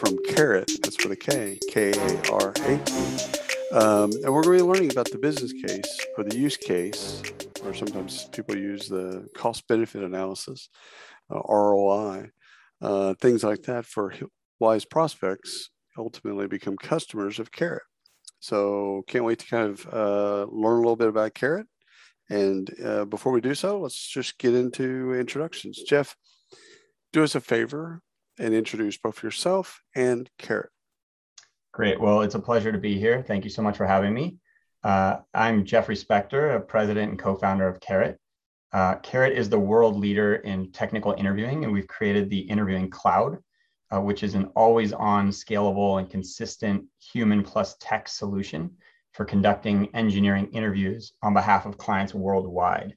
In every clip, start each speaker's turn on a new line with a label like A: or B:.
A: from Karat, That's for the K, K A R A T. Um, and we're going to be learning about the business case or the use case, or sometimes people use the cost benefit analysis, uh, ROI, uh, things like that for wise prospects ultimately become customers of Karat. So can't wait to kind of uh, learn a little bit about Karat. and uh, before we do so, let's just get into introductions. Jeff, do us a favor and introduce both yourself and Karat.
B: Great. Well, it's a pleasure to be here. Thank you so much for having me. Uh, I'm Jeffrey Spector, a president and co-founder of Karat. Uh, Karat is the world leader in technical interviewing, and we've created the Interviewing Cloud, uh, which is an always-on, scalable, and consistent human plus tech solution for conducting engineering interviews on behalf of clients worldwide.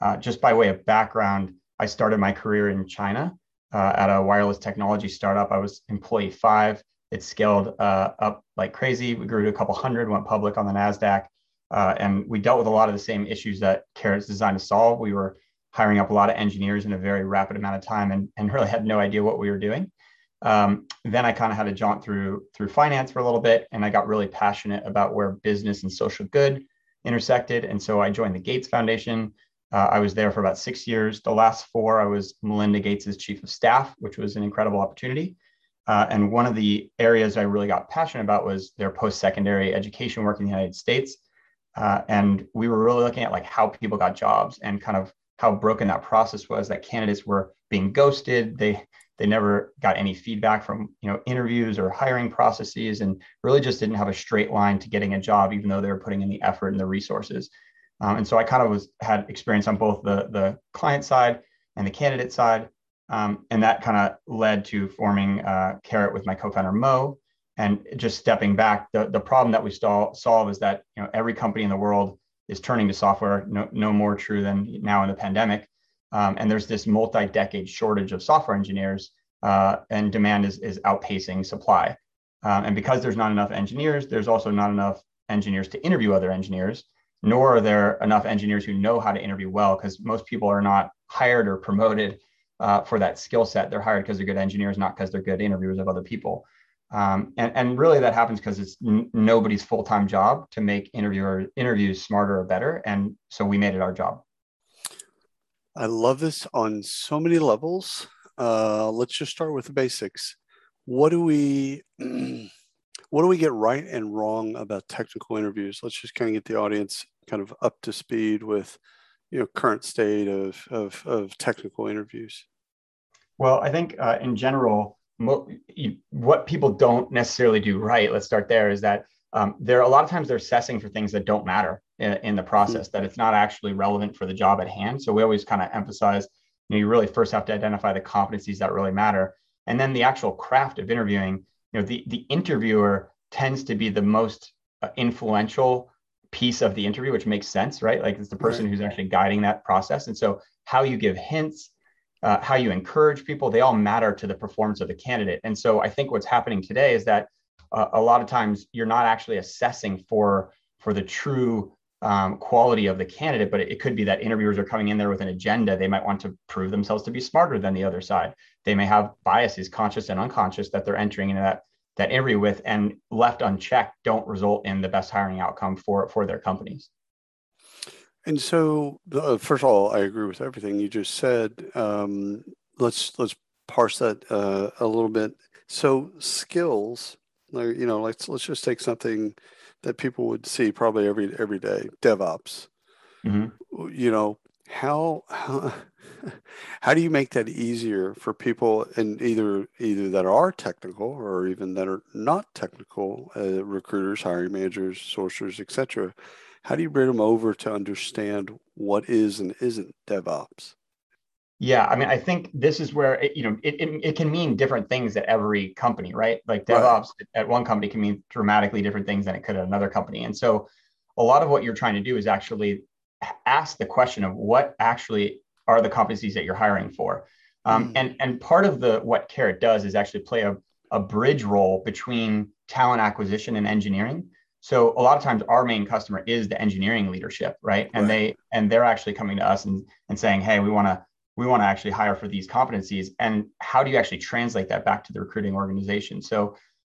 B: Uh, just by way of background, I started my career in China uh, at a wireless technology startup. I was employee five. It scaled uh, up like crazy. We grew to a couple hundred, went public on the NASDAQ. Uh, and we dealt with a lot of the same issues that Karat's designed to solve. We were hiring up a lot of engineers in a very rapid amount of time and, and really had no idea what we were doing. Um, then I kind of had to jaunt through through finance for a little bit, and I got really passionate about where business and social good intersected. And so I joined the Gates Foundation. Uh, I was there for about six years. The last four, I was Melinda Gates's chief of staff, which was an incredible opportunity. Uh, and one of the areas I really got passionate about was their post-secondary education work in the United States. Uh, and we were really looking at like how people got jobs and kind of how broken that process was. That candidates were being ghosted. They they never got any feedback from you know interviews or hiring processes, and really just didn't have a straight line to getting a job, even though they were putting in the effort and the resources. Um, and so I kind of was had experience on both the the client side and the candidate side, um, and that kind of led to forming uh, Karat with my co-founder Mo. And just stepping back, the, the problem that we stall, solve is that you know every company in the world is turning to software. No, no more true than now in the pandemic. Um, and there's this multi-decade shortage of software engineers, uh, and demand is, is outpacing supply. Um, and because there's not enough engineers, there's also not enough engineers to interview other engineers, nor are there enough engineers who know how to interview well, because most people are not hired or promoted uh, for that skill set. They're hired because they're good engineers, not because they're good interviewers of other people. Um, and, and really that happens because it's n- nobody's full-time job to make interviewer interviews smarter or better. And so we made it our job.
A: I love this on so many levels. Uh, let's just start with the basics. What do we what do we get right and wrong about technical interviews? Let's just kind of get the audience kind of up to speed with you know current state of of, of technical interviews.
B: Well, I think uh, in general, mo- you, what people don't necessarily do right. Let's start there. Is that um, there a lot of times they're assessing for things that don't matter in, in the process that it's not actually relevant for the job at hand so we always kind of emphasize you know you really first have to identify the competencies that really matter and then the actual craft of interviewing you know the the interviewer tends to be the most uh, influential piece of the interview which makes sense right like it's the person right. who's actually guiding that process and so how you give hints uh, how you encourage people they all matter to the performance of the candidate and so i think what's happening today is that uh, a lot of times you're not actually assessing for for the true um, quality of the candidate, but it, it, could be that interviewers are coming in there with an agenda. They might want to prove themselves to be smarter than the other side. They may have biases, conscious and unconscious, that they're entering into that that interview with, and left unchecked, don't result in the best hiring outcome for for their companies.
A: And so, uh, first of all, I agree with everything you just said. Um, let's let's parse that uh, a little bit. So, skills, you know, let's let's just take something that people would see probably every every day devops mm-hmm. you know how how how do you make that easier for people and either either that are technical or even that are not technical uh, recruiters hiring managers sourcers etc how do you bring them over to understand what is and isn't devops
B: Yeah, I mean, I think this is where it, you know it, it, it, can mean different things at every company, right? Like DevOps right. at one company can mean dramatically different things than it could at another company. And so, a lot of what you're trying to do is actually ask the question of what actually are the competencies that you're hiring for. Um, mm. And and part of the what Karat does is actually play a, a bridge role between talent acquisition and engineering. So a lot of times our main customer is the engineering leadership, right? And right. they and they're actually coming to us and, and saying, hey, we want to we want to actually hire for these competencies and how do you actually translate that back to the recruiting organization so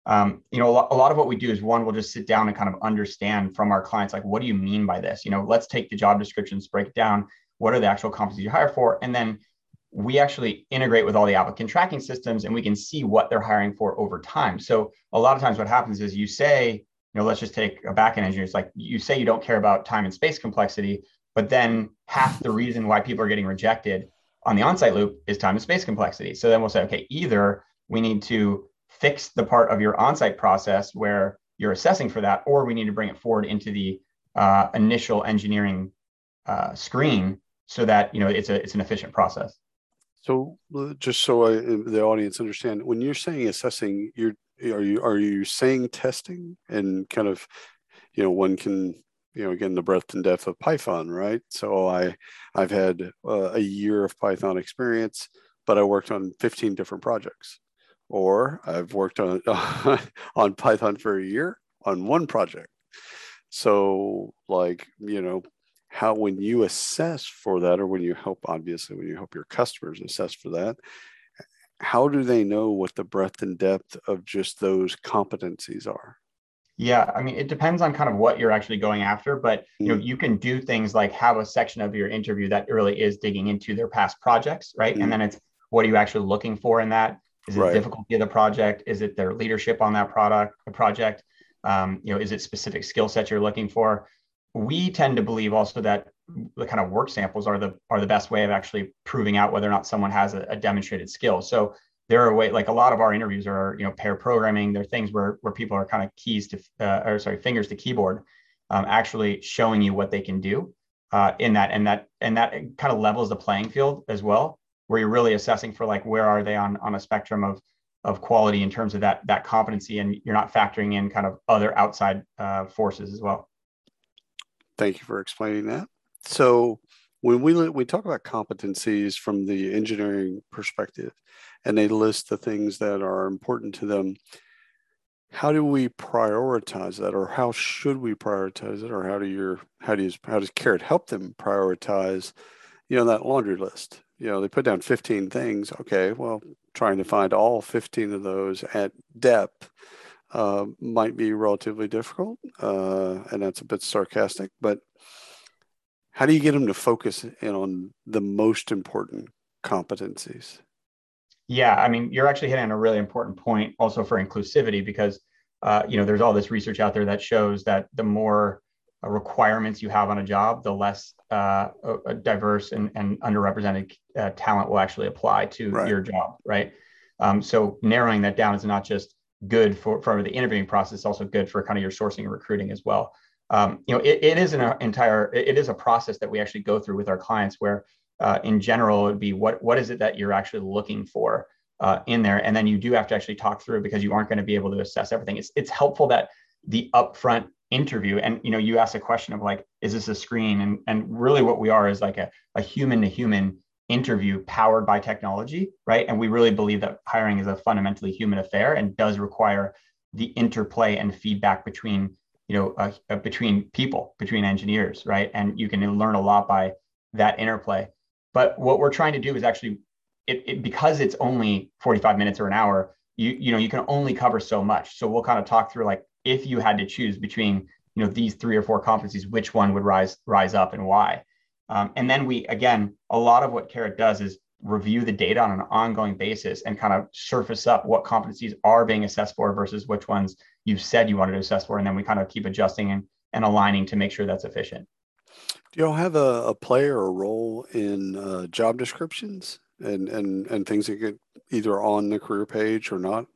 B: um, you know a lot, a lot, of what we do is one we'll just sit down and kind of understand from our clients like what do you mean by this you know let's take the job descriptions break it down what are the actual competencies you hire for? And then we actually integrate with all the applicant tracking systems and we can see what they're hiring for over time. So a lot of times what happens is you say you know let's just take a backend engineer. It's like you say you don't care about time and space complexity but then half the reason why people are getting rejected on the on-site loop is time and space complexity. So then we'll say, okay, either we need to fix the part of your on-site process where you're assessing for that, or we need to bring it forward into the uh, initial engineering uh, screen so that you know it's a it's an efficient process.
A: So uh, just so I, the audience understand, when you're saying assessing, you're are you are you saying testing and kind of you know one can you know again the breadth and depth of python right? So i i've had uh, a year of python experience but i worked on 15 different projects. Or i've worked on on python for a year on one project. So like you know how when you assess for that or when you help obviously when you help your customers assess for that how do they know what the breadth and depth of just those competencies are
B: yeah, I mean, it depends on kind of what you're actually going after, but you know, mm. you can do things like have a section of your interview that really is digging into their past projects, right? Mm. And then it's what are you actually looking for in that? Is it right. difficulty of the project? Is it their leadership on that product, the project? Um, you know, is it specific skill sets you're looking for? We tend to believe also that the kind of work samples are the are the best way of actually proving out whether or not someone has a, a demonstrated skill. So there are way like a lot of our interviews are you know pair programming there are things where where people are kind of keys to uh, or sorry fingers to keyboard um, actually showing you what they can do uh, in that and that and that kind of levels the playing field as well where you're really assessing for like where are they on on a spectrum of of quality in terms of that that competency and you're not factoring in kind of other outside uh, forces as well
A: thank you for explaining that. So when we we talk about competencies from the engineering perspective and they list the things that are important to them. How do we prioritize that or how should we prioritize it or how do your how do you how does Karat help them prioritize you know that laundry list? You know they put down 15 things. Okay well trying to find all 15 of those at depth uh, might be relatively difficult uh, and that's a bit sarcastic but how do you get them to focus in on the most important competencies?
B: Yeah, I mean, you're actually hitting a really important point also for inclusivity because uh, you know there's all this research out there that shows that the more uh, requirements you have on a job, the less uh, diverse and, and underrepresented uh, talent will actually apply to right. your job, right? Um, so narrowing that down is not just good for, for the interviewing process, also good for kind of your sourcing and recruiting as well um, you know, it, it is an entire, it is a process that we actually go through with our clients where uh, in general, it would be what, what is it that you're actually looking for uh, in there? And then you do have to actually talk through because you aren't going to be able to assess everything. It's, it's helpful that the upfront interview and, you know, you ask a question of like, is this a screen? And, and really what we are is like a, a human to human interview powered by technology, right? And we really believe that hiring is a fundamentally human affair and does require the interplay and feedback between you know, uh, uh, between people, between engineers, right? And you can learn a lot by that interplay. But what we're trying to do is actually, it, it because it's only 45 minutes or an hour, you you know you can only cover so much. So we'll kind of talk through like if you had to choose between you know these three or four competencies, which one would rise rise up and why? Um, and then we again, a lot of what Karat does is review the data on an ongoing basis and kind of surface up what competencies are being assessed for versus which ones you've said you wanted to assess for. And then we kind of keep adjusting and, and aligning to make sure that's efficient.
A: Do y'all have a, a play or a role in uh, job descriptions and, and, and things that get either on the career page or not?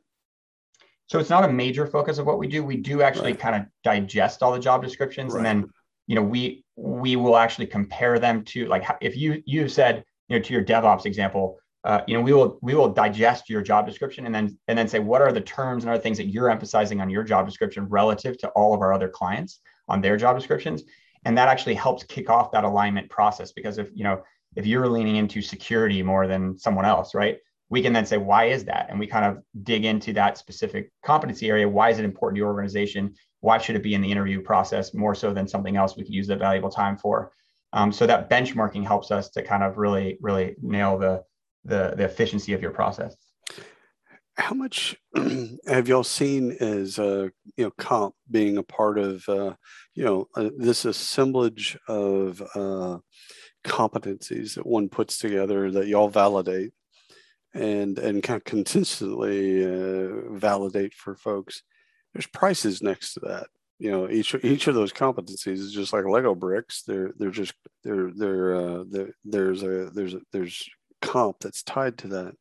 B: So it's not a major focus of what we do. We do actually right. kind of digest all the job descriptions right. and then, you know, we we will actually compare them to like if you you said you know, to your DevOps example, uh, you know, we will we will digest your job description and then and then say what are the terms and other things that you're emphasizing on your job description relative to all of our other clients on their job descriptions, and that actually helps kick off that alignment process because if you know if you're leaning into security more than someone else, right? We can then say why is that, and we kind of dig into that specific competency area. Why is it important to your organization? Why should it be in the interview process more so than something else we could use that valuable time for? Um, so that benchmarking helps us to kind of really really nail the the the efficiency of your process.
A: How much have y'all seen as uh, you know comp being a part of uh, you know uh, this assemblage of uh, competencies that one puts together that y'all validate and and kind of consistently uh, validate for folks? There's prices next to that. You know each each of those competencies is just like lego bricks. They're they're just they're they're, uh, they're there's a there's a, there's comp that's tied to that.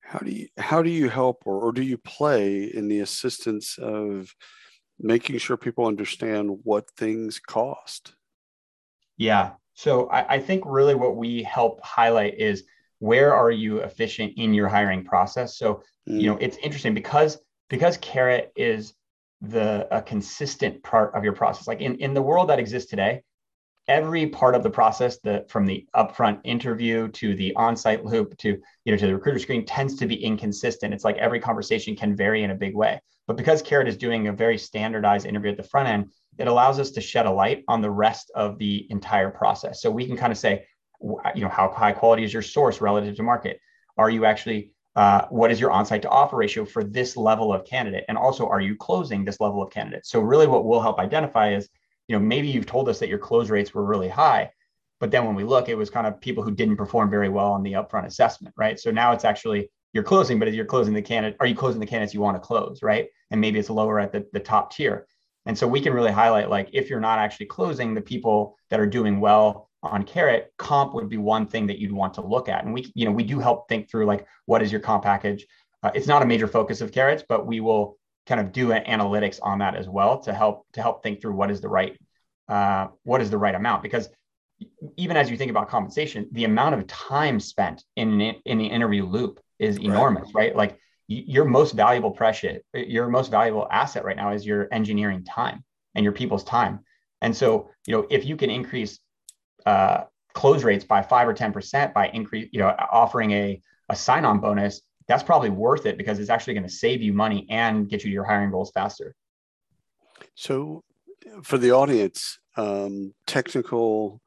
A: How do you how do you help or, or do you play in the assistance of making sure people understand what things cost?
B: Yeah. So I, I think really what we help highlight is where are you efficient in your hiring process? So mm. you know it's interesting because because Karat is the a consistent part of your process like in, in the world that exists today every part of the process that from the upfront interview to the on-site loop to you know to the recruiter screen tends to be inconsistent. It's like every conversation can vary in a big way. But because Karat is doing a very standardized interview at the front end it allows us to shed a light on the rest of the entire process. So we can kind of say you know how high quality is your source relative to market? Are you actually uh, what is your on-site to offer ratio for this level of candidate and also are you closing this level of candidate so really what we'll help identify is you know, maybe you've told us that your close rates were really high, but then when we look, it was kind of people who didn't perform very well on the upfront assessment, right? So now it's actually you're closing, but as you're closing the candidate, are you closing the candidates you want to close, right? And maybe it's lower at the, the top tier. And so we can really highlight like if you're not actually closing the people that are doing well on Karat, comp would be one thing that you'd want to look at. And we, you know, we do help think through like what is your comp package. Uh, it's not a major focus of Karat's, but we will kind of do analytics on that as well to help to help think through what is the right uh, what is the right amount because even as you think about compensation the amount of time spent in in the interview loop is enormous right, right? like your most valuable precious your most valuable asset right now is your engineering time and your people's time and so you know if you can increase uh, close rates by five or ten percent by increase you know offering a a sign-on bonus that's probably worth it because it's actually going to save you money and get you to your hiring goals faster.
A: So, for the audience, um, technical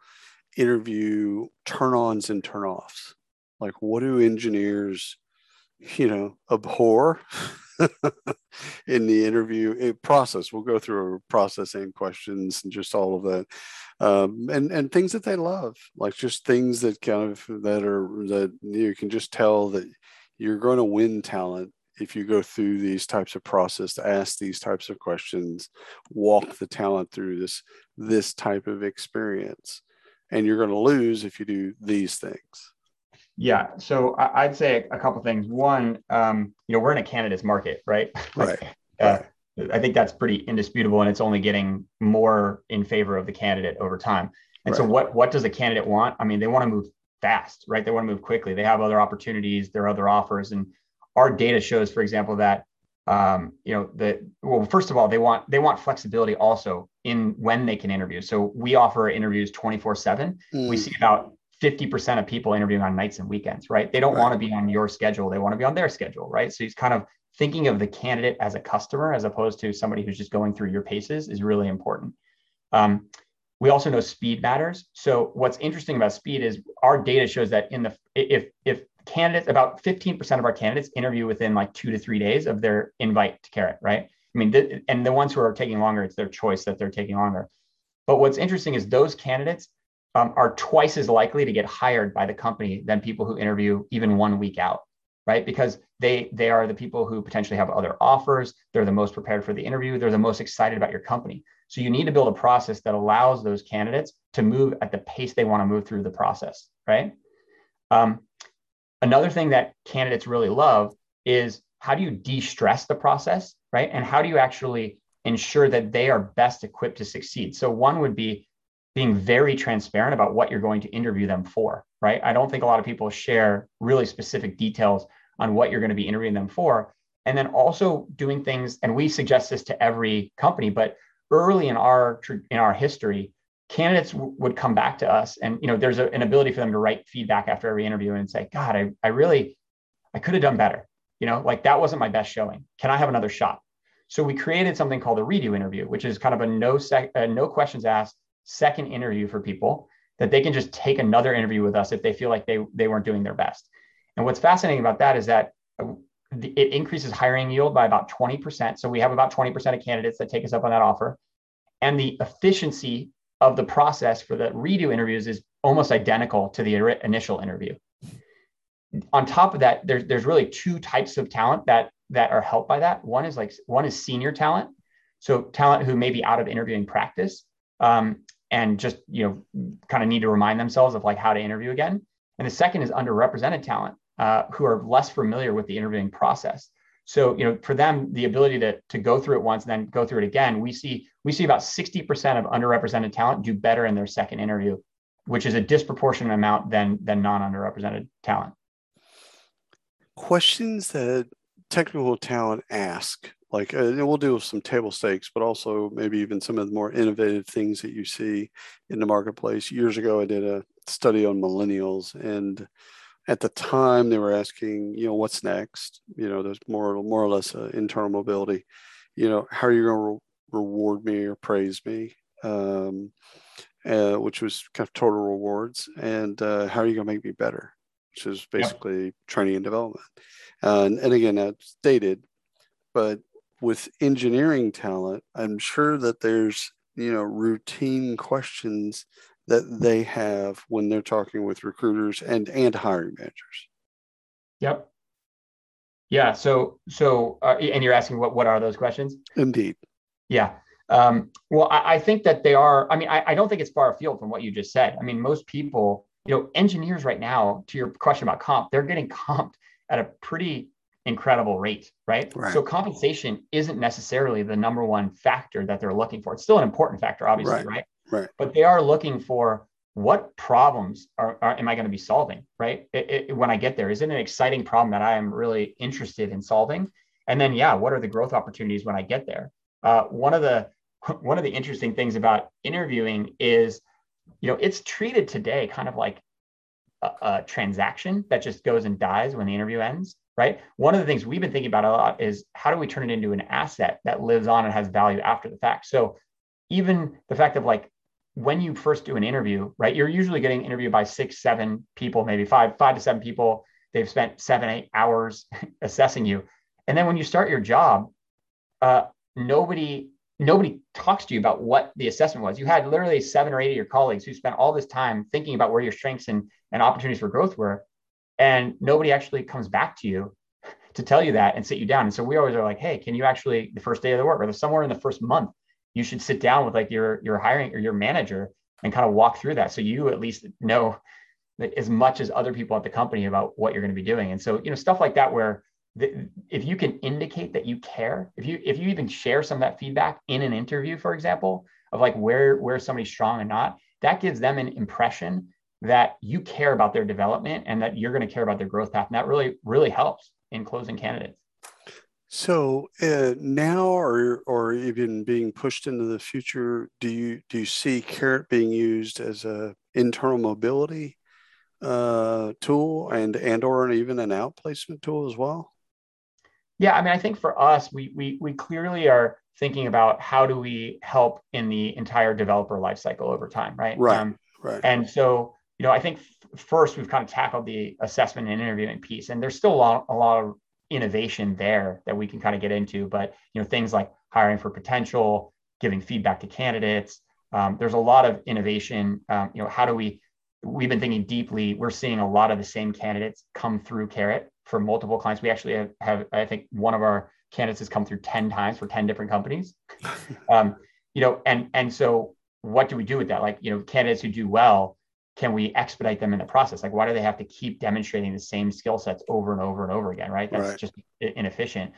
A: interview turn-ons and turn-offs, like what do engineers, you know, abhor in the interview eh, process? We'll go through a processing questions and just all of that, um, and and things that they love, like just things that kind of that are that you can just tell that you're going to win talent if you go through these types of process to ask these types of questions walk the talent through this this type of experience. And you're going to lose if you do these things
B: yeah so i'd say a couple things one um, you know we're in a candidates market right
A: right,
B: uh, right. i think that's pretty indisputable and it's only getting more in favor of the candidate over time and right. so what what does a candidate want i mean they want to move fast, right? They want to move quickly. They have other opportunities, there are other offers, and our data shows, for example, that um, you know that well, first of all, they want they want flexibility also in when they can interview. So we offer interviews 24 seven. Mm. We see about 50% of people interviewing on nights and weekends, right? They don't right. want to be on your schedule. They want to be on their schedule, right? So he's kind of thinking of the candidate as a customer as opposed to somebody who's just going through your paces is really important. Um, we also know speed matters. So what's interesting about speed is our data shows that in the if if candidates about 15% of our candidates interview within like two to three days of their invite to Karat, right? I mean, th- and the ones who are taking longer, it's their choice that they're taking longer. But what's interesting is those candidates um, are twice as likely to get hired by the company than people who interview even one week out, right? Because they they are the people who potentially have other offers. They're the most prepared for the interview. They're the most excited about your company. So you need to build a process that allows those candidates to move at the pace they want to move through the process, right? Um, another thing that candidates really love is how do you de-stress the process, right? And how do you actually ensure that they are best equipped to succeed? So one would be being very transparent about what you're going to interview them for, right? I don't think a lot of people share really specific details on what you're going to be interviewing them for. And then also doing things, and we suggest this to every company, but early in our in our history, candidates w- would come back to us, and you know, there's a, an ability for them to write feedback after every interview and say, "God, I, I really, I could have done better. You know, like that wasn't my best showing. Can I have another shot?" So we created something called a redo interview, which is kind of a no sec, uh, no questions asked second interview for people that they can just take another interview with us if they feel like they they weren't doing their best. And what's fascinating about that is that uh, it increases hiring yield by about 20%. So we have about 20% of candidates that take us up on that offer. And the efficiency of the process for the redo interviews is almost identical to the initial interview. On top of that, there's, there's really two types of talent that, that are helped by that. One is like one is senior talent. So talent who may be out of interviewing practice um, and just you know kind of need to remind themselves of like how to interview again. And the second is underrepresented talent uh, who are less familiar with the interviewing process. So, you know, for them, the ability to, to go through it once and then go through it again, we see we see about 60% of underrepresented talent do better in their second interview, which is a disproportionate amount than than non-underrepresented talent.
A: Questions that technical talent ask, like uh, we'll do some table stakes, but also maybe even some of the more innovative things that you see in the marketplace. Years ago, I did a study on millennials and at the time they were asking, you know, what's next? You know, there's more more or less uh, internal mobility. You know, how are you going to re- reward me or praise me? Um, uh, which was kind of total rewards, and uh, how are you going to make me better? Which is basically training and development. and, and again, that's dated, but with engineering talent, I'm sure that there's you know routine questions that they have when they're talking with recruiters and and hiring managers.
B: Yep. Yeah. So so uh, and you're asking what what are those questions?
A: Indeed.
B: Yeah. Um, well, I, I, think that they are. I mean, I, I don't think it's far afield from what you just said. I mean, most people, you know, engineers right now, to your question about comp, they're getting comped at a pretty incredible rate, right? right? So compensation isn't necessarily the number one factor that they're looking for. It's still an important factor, obviously, right? right?
A: Right.
B: But they are looking for what problems are, are am I going to be solving, right? It, it, when I get there, is it an exciting problem that I am really interested in solving? And then, yeah, what are the growth opportunities when I get there? Uh, one of the one of the interesting things about interviewing is, you know, it's treated today kind of like a, a transaction that just goes and dies when the interview ends, right? One of the things we've been thinking about a lot is how do we turn it into an asset that lives on and has value after the fact? So even the fact of like when you first do an interview, right, you're usually getting interviewed by six, seven people, maybe five, five to seven people. They've spent seven, eight hours assessing you. And then when you start your job, uh, nobody nobody talks to you about what the assessment was. You had literally seven or eight of your colleagues who spent all this time thinking about where your strengths and, and opportunities for growth were. And nobody actually comes back to you to tell you that and sit you down. And so we always are like, hey, can you actually the first day of the work or somewhere in the first month, you should sit down with like your your hiring or your manager and kind of walk through that so you at least know as much as other people at the company about what you're going to be doing and so you know stuff like that where the, if you can indicate that you care if you if you even share some of that feedback in an interview for example of like where where somebody's strong and not that gives them an impression that you care about their development and that you're going to care about their growth path and that really really helps in closing candidates
A: so uh, now, or or even being pushed into the future, do you do you see Karat being used as a internal mobility uh, tool and and or even an outplacement tool as well?
B: Yeah, I mean, I think for us, we we we clearly are thinking about how do we help in the entire developer lifecycle over time, right?
A: Right. Um, right.
B: And so, you know, I think f- first we've kind of tackled the assessment and interviewing piece, and there's still a lot, a lot of innovation there that we can kind of get into. But you know, things like hiring for potential, giving feedback to candidates. Um, there's a lot of innovation. Um, you know, how do we? We've been thinking deeply. We're seeing a lot of the same candidates come through Karat for multiple clients. We actually have, have I think, one of our candidates has come through ten times for ten different companies. um, you know, and and so what do we do with that? Like, you know, candidates who do well, can we expedite them in the process? Like, why do they have to keep demonstrating the same skill sets over and over and over again? Right. That's right. just inefficient.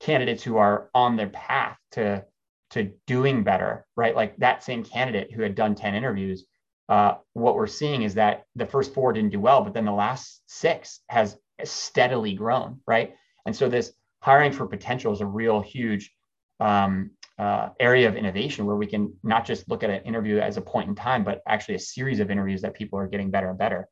B: Candidates who are on their path to to doing better, right? Like that same candidate who had done 10 interviews, uh, what we're seeing is that the first four didn't do well, but then the last six has steadily grown, right? And so this hiring for potential is a real huge um, uh, area of innovation where we can not just look at an interview as a point in time, but actually a series of interviews that people are getting better and better.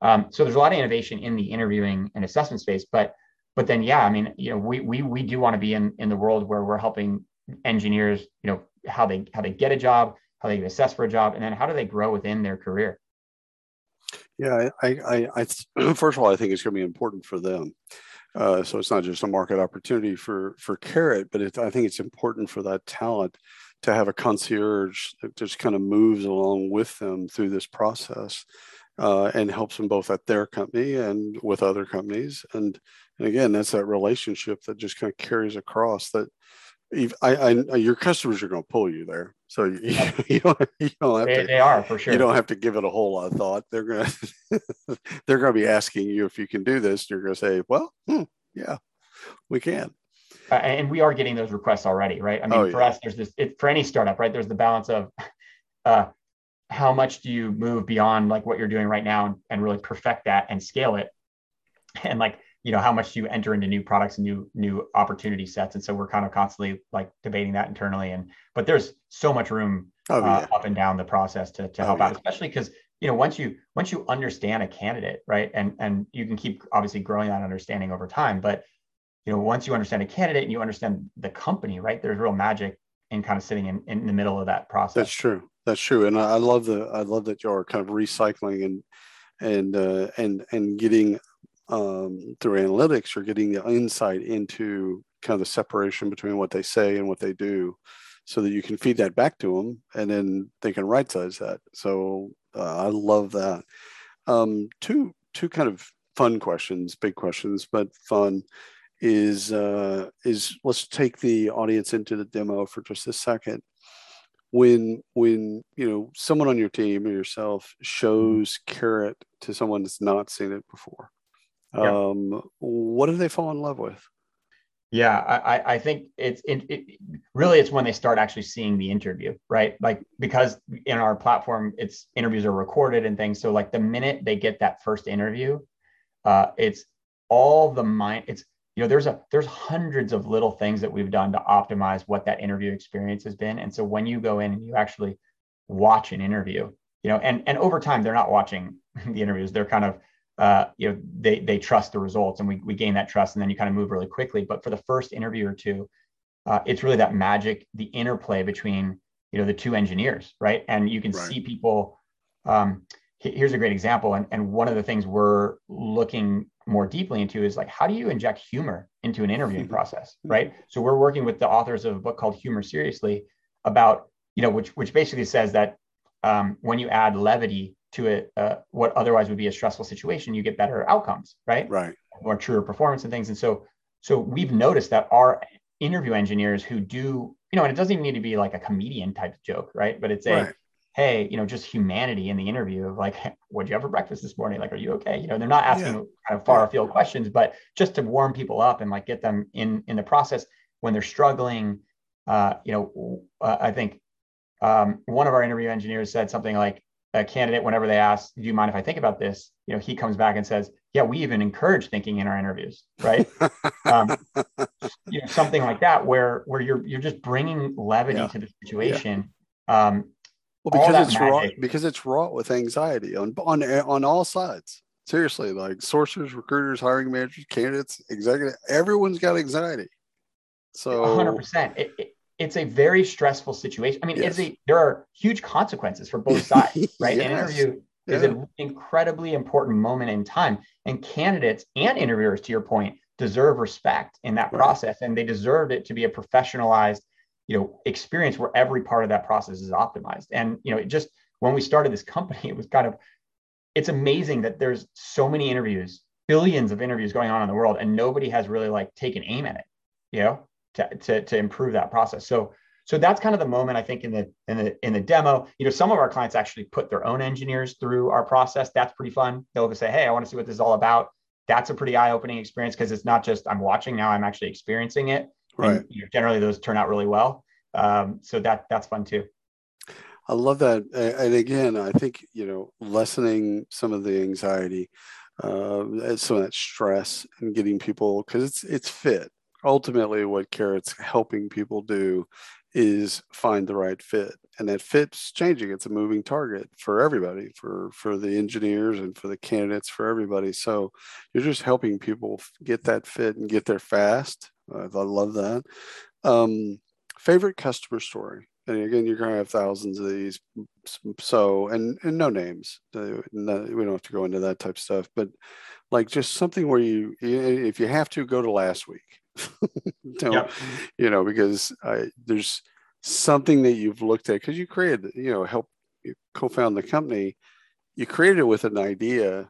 B: Um, so there's a lot of innovation in the interviewing and assessment space, but but then yeah, I mean, you know, we we we do want to be in in the world where we're helping engineers, you know, how they how they get a job, how they assess for a job, and then how do they grow within their career.
A: Yeah, I, I, I first of all, I think it's going to be important for them uh, so it's not just a market opportunity for for Karat, but it, I think it's important for that talent to have a concierge that just kind of moves along with them through this process uh, and helps them both at their company and with other companies. And, and again, that's that relationship that just kind of carries across that. I, I, your customers are going to pull you there, so you, you don't you don't have
B: they,
A: to.
B: They are for sure.
A: You don't have to give it a whole lot of thought. They're going to they're going to be asking you if you can do this. You're going to say, "Well, hmm, yeah, we can."
B: Uh, and we are getting those requests already, right? I mean, oh, for yeah. us, there's this it, for any startup, right? There's the balance of uh, how much do you move beyond like what you're doing right now and, and really perfect that and scale it, and like you know how much do you enter into new products and new new opportunity sets. And so we're kind of constantly like debating that internally. And but there's so much room oh, yeah. uh, up and down the process to, to oh, help yeah. out especially because you know once you once you understand a candidate right and and you can keep obviously growing that understanding over time. But you know once you understand a candidate and you understand the company right there's real magic in kind of sitting in, in the middle of that process.
A: That's true. That's true. And i, I love the i love that you're kind of recycling and and uh, and and getting um, through analytics, you're getting the insight into kind of the separation between what they say and what they do, so that you can feed that back to them, and then they can right size that. So uh, I love that. Um, two two kind of fun questions, big questions, but fun is uh, is let's take the audience into the demo for just a second. When when you know someone on your team or yourself shows Karat to someone that's not seen it before, yeah. Um, what do they fall in love with?
B: Yeah, I, I think it's it, it, really it's when they start actually seeing the interview, right? Like because in our platform, it's interviews are recorded and things. So like the minute they get that first interview, uh, it's all the mind. It's you know there's a there's hundreds of little things that we've done to optimize what that interview experience has been. And so when you go in and you actually watch an interview, you know, and and over time they're not watching the interviews. They're kind of uh, you know they they trust the results and we, we gain that trust and then you kind of move really quickly. But for the first interview or two uh, it's really that magic the interplay between you know the two engineers right? And you can right. see people um, here's a great example. And, and one of the things we're looking more deeply into is like how do you inject humor into an interviewing process right? So we're working with the authors of a book called humor seriously about you know which which basically says that um, when you add levity to a, uh, what otherwise would be a stressful situation, you get better outcomes, right?
A: Right.
B: More truer performance and things. And so, so we've noticed that our interview engineers who do, you know, and it doesn't even need to be like a comedian type of joke, right? But it's a, right. hey, you know, just humanity in the interview of like, what'd you have for breakfast this morning? Like, are you okay? You know, they're not asking yeah. kind of far afield questions, but just to warm people up and like get them in in the process when they're struggling. Uh, you know, uh, I think um, one of our interview engineers said something like, a candidate, whenever they ask, "Do you mind if I think about this?" You know, he comes back and says, "Yeah, we even encourage thinking in our interviews, right?" um, you know, something like that, where where you're you're just bringing levity yeah. to the situation. Yeah. Um,
A: well, because it's raw, because it's wrought with anxiety on on on all sides. Seriously, like sourcers, recruiters, hiring managers, candidates, executive, everyone's got anxiety. So
B: 100%. It, it's a very stressful situation. I mean, yes. it's a there are huge consequences for both sides, right? yes. An interview yeah. is an incredibly important moment in time, and candidates and interviewers, to your point, deserve respect in that right. process, and they deserved it to be a professionalized, you know, experience where every part of that process is optimized. And you know, it just when we started this company, it was kind of it's amazing that there's so many interviews, billions of interviews going on in the world, and nobody has really like taken aim at it. You know, to, to, to improve that process. So so that's kind of the moment I think in the in the in the demo. You know, some of our clients actually put their own engineers through our process. That's pretty fun. They'll say, "Hey, I want to see what this is all about." That's a pretty eye-opening experience because it's not just I'm watching now; I'm actually experiencing it.
A: Right.
B: And, you know, generally, those turn out really well. Um, so that that's fun too.
A: I love that. And again, I think, you know, lessening some of the anxiety, uh, some of that stress and getting people, because it's, it's fit. Ultimately, what Karat's helping people do is find the right fit and that fit's changing. It's a moving target for everybody for for the engineers and for the candidates for everybody. So you're just helping people get that fit and get there fast. I love that. Um, favorite customer story and again you're going to have thousands of these so and and no names we don't have to go into that type of stuff but like just something where you if you have to go to last week don't yep. you know because I, there's something that you've looked at because you created you know help you co-found the company. You created it with an idea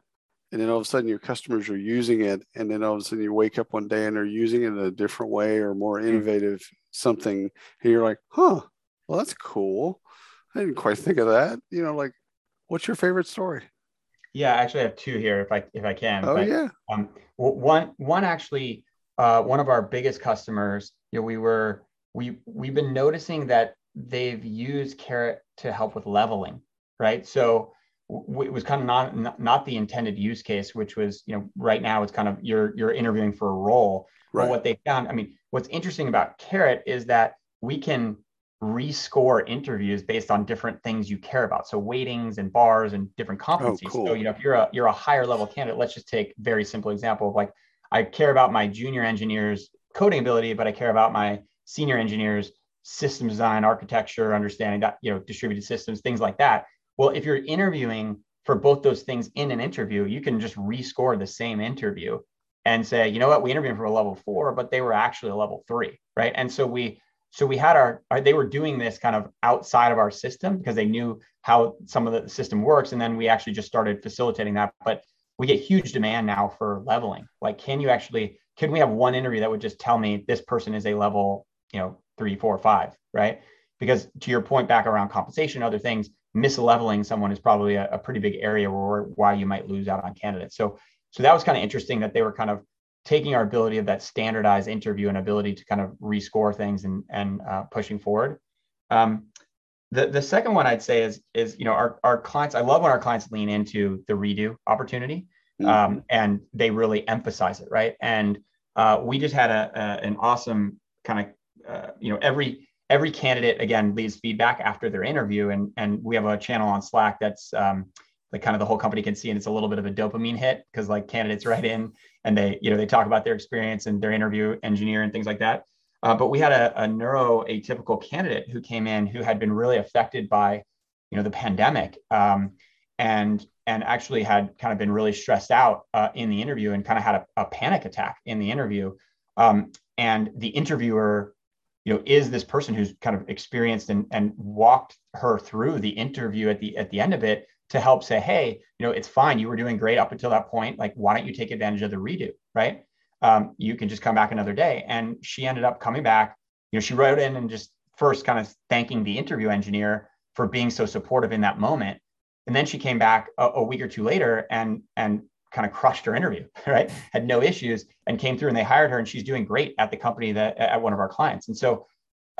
A: and then all of a sudden your customers are using it and then all of a sudden you wake up one day and they're using it in a different way or more mm. innovative something and you're like huh well that's cool. I didn't quite think of that. You know like what's your favorite story?
B: Yeah actually, i actually have two here if i if i can
A: oh but, yeah.
B: um one one actually uh, one of our biggest customers, you know, we were we we've been noticing that they've used Karat to help with leveling, right? So w- it was kind of not not the intended use case, which was you know right now it's kind of you're you're interviewing for a role. Right. But what they found, I mean, what's interesting about Karat is that we can rescore interviews based on different things you care about. So weightings and bars and different oh, competencies. Oh, cool. So you know if you're a you're a higher level candidate, let's just take very simple example of like I care about my junior engineers coding ability, but I care about my senior engineers system design, architecture, understanding that, you know, distributed systems, things like that. Well, if you're interviewing for both those things in an interview, you can just rescore the same interview and say, you know what, we interviewed for a level four, but they were actually a level three, right? And so we so we had our, our, they were doing this kind of outside of our system because they knew how some of the system works and then we actually just started facilitating that but we get huge demand now for leveling. Like, can you actually, can we have one interview that would just tell me this person is a level, you know, three, four, five, right? Because to your point back around compensation, other things, misleveling someone is probably a, a pretty big area where why you might lose out on candidates. So, so that was kind of interesting that they were kind of taking our ability of that standardized interview and ability to kind of rescore things and and uh, pushing forward. Um, the, the second one I'd say is is you know our, our clients I love when our clients lean into the redo opportunity mm-hmm. um, and they really emphasize it right and uh, we just had a, a an awesome kind of uh, you know every every candidate again leaves feedback after their interview and and we have a channel on Slack that's um, like kind of the whole company can see and it's a little bit of a dopamine hit because like candidates write in and they you know they talk about their experience and their interview engineer and things like that uh, but we had a, a neuroatypical candidate who came in who had been really affected by, you know, the pandemic, um, and and actually had kind of been really stressed out uh, in the interview and kind of had a, a panic attack in the interview. Um, and the interviewer, you know, is this person who's kind of experienced and and walked her through the interview at the at the end of it to help say, hey, you know, it's fine. You were doing great up until that point. Like, why don't you take advantage of the redo, right? Um, you can just come back another day. And she ended up coming back. You know, she wrote in and just first kind of thanking the interview engineer for being so supportive in that moment. And then she came back a, a week or two later and and kind of crushed her interview, right? Had no issues and came through and they hired her and she's doing great at the company that at one of our clients. And so,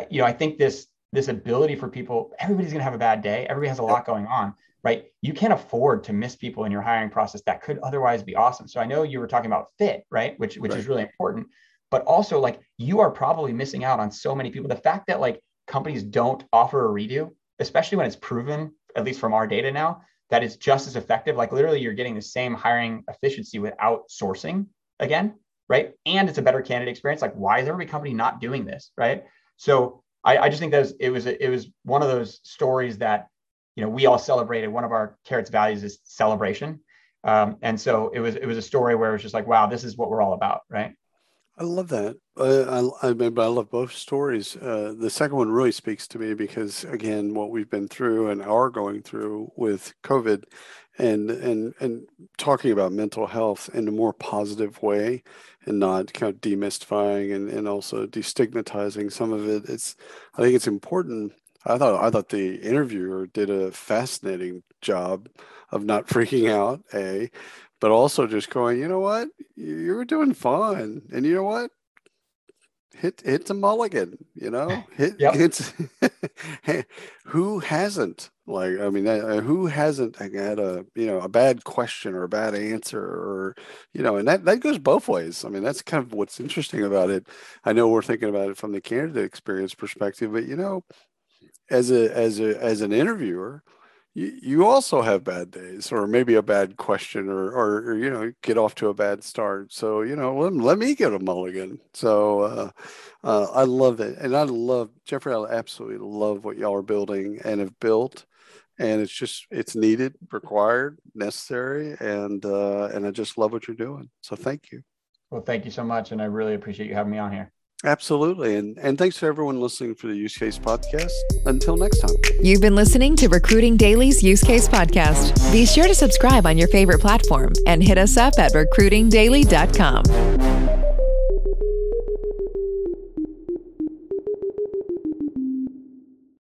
B: you know, I think this this ability for people, everybody's going to have a bad day. Everybody has a lot going on right? You can't afford to miss people in your hiring process that could otherwise be awesome. So I know you were talking about fit, right? Which which right. is really important, but also like you are probably missing out on so many people. The fact that like companies don't offer a redo, especially when it's proven, at least from our data now, that it's just as effective. Like literally, you're getting the same hiring efficiency without sourcing again, right? And it's a better candidate experience. Like, why is every company not doing this, right? So I, I just think that was, it was it was one of those stories that you know, we all celebrated. One of our Karat's values is celebration, um, and so it was it was a story where it was just like, wow, this is what we're all about, right?
A: I love that. Uh, I, I, I love both stories. Uh, the second one really speaks to me because, again, what we've been through and are going through with COVID, and and and talking about mental health in a more positive way, and not kind of demystifying and, and also destigmatizing some of it. It's I think it's important I thought I thought the interviewer did a fascinating job of not freaking out, a, but also just going, you know what, you were doing fine, and you know what, hit hit the mulligan, you know. Hit
B: Yep.
A: it's who hasn't? Like, I mean, who hasn't had a you know a bad question or a bad answer or you know, and that that goes both ways. I mean, that's kind of what's interesting about it. I know we're thinking about it from the candidate experience perspective, but you know, as a as a as an interviewer, you, you also have bad days or maybe a bad question or, or, or you know get off to a bad start. So you know let, let me get a mulligan. So uh, uh, i love it. And i love jeffrey i absolutely love what y'all are building and have built. And it's just it's needed required necessary and uh, and i just love what you're doing. So thank you.
B: Well, thank you so much. And I really appreciate you having me on here.
A: Absolutely and and thanks to everyone listening for the use case podcast until next time
C: You've been listening to Recruiting Daily's Use Case Podcast. Be sure to subscribe on your favorite platform and hit us up at recruitingdaily.com.